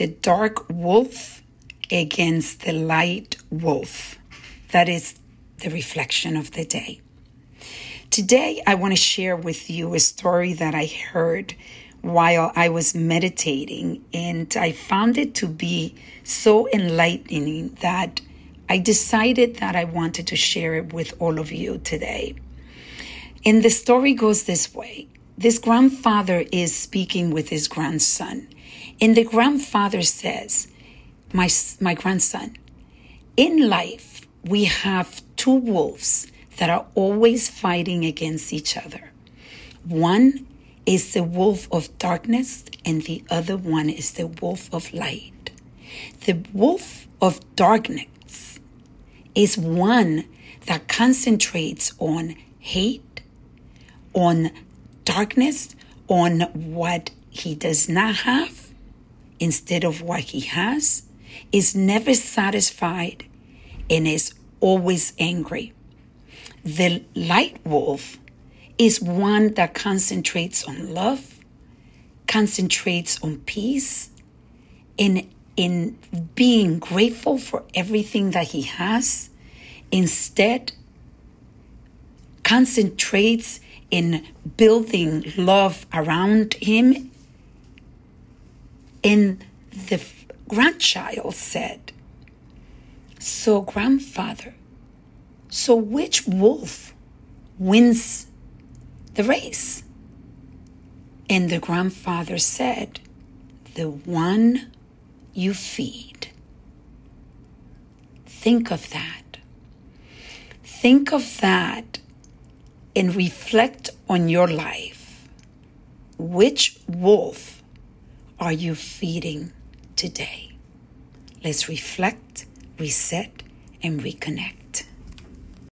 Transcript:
the dark wolf against the light wolf. That is the reflection of the day. Today, I want to share with you a story that I heard while I was meditating, and I found it to be so enlightening that I decided that I wanted to share it with all of you today. And the story goes this way this grandfather is speaking with his grandson, and the grandfather says, My, my grandson, in life, we have two wolves that are always fighting against each other. One is the wolf of darkness, and the other one is the wolf of light. The wolf of darkness is one that concentrates on hate, on darkness, on what he does not have instead of what he has, is never satisfied, and is always angry. The light wolf is one that concentrates on love, concentrates on peace, in in being grateful for everything that he has, instead concentrates in building love around him. And the grandchild said, So, grandfather, so which wolf wins the race? And the grandfather said, The one you feed. Think of that. Think of that and reflect on your life. Which wolf are you feeding today? Let's reflect, reset, and reconnect.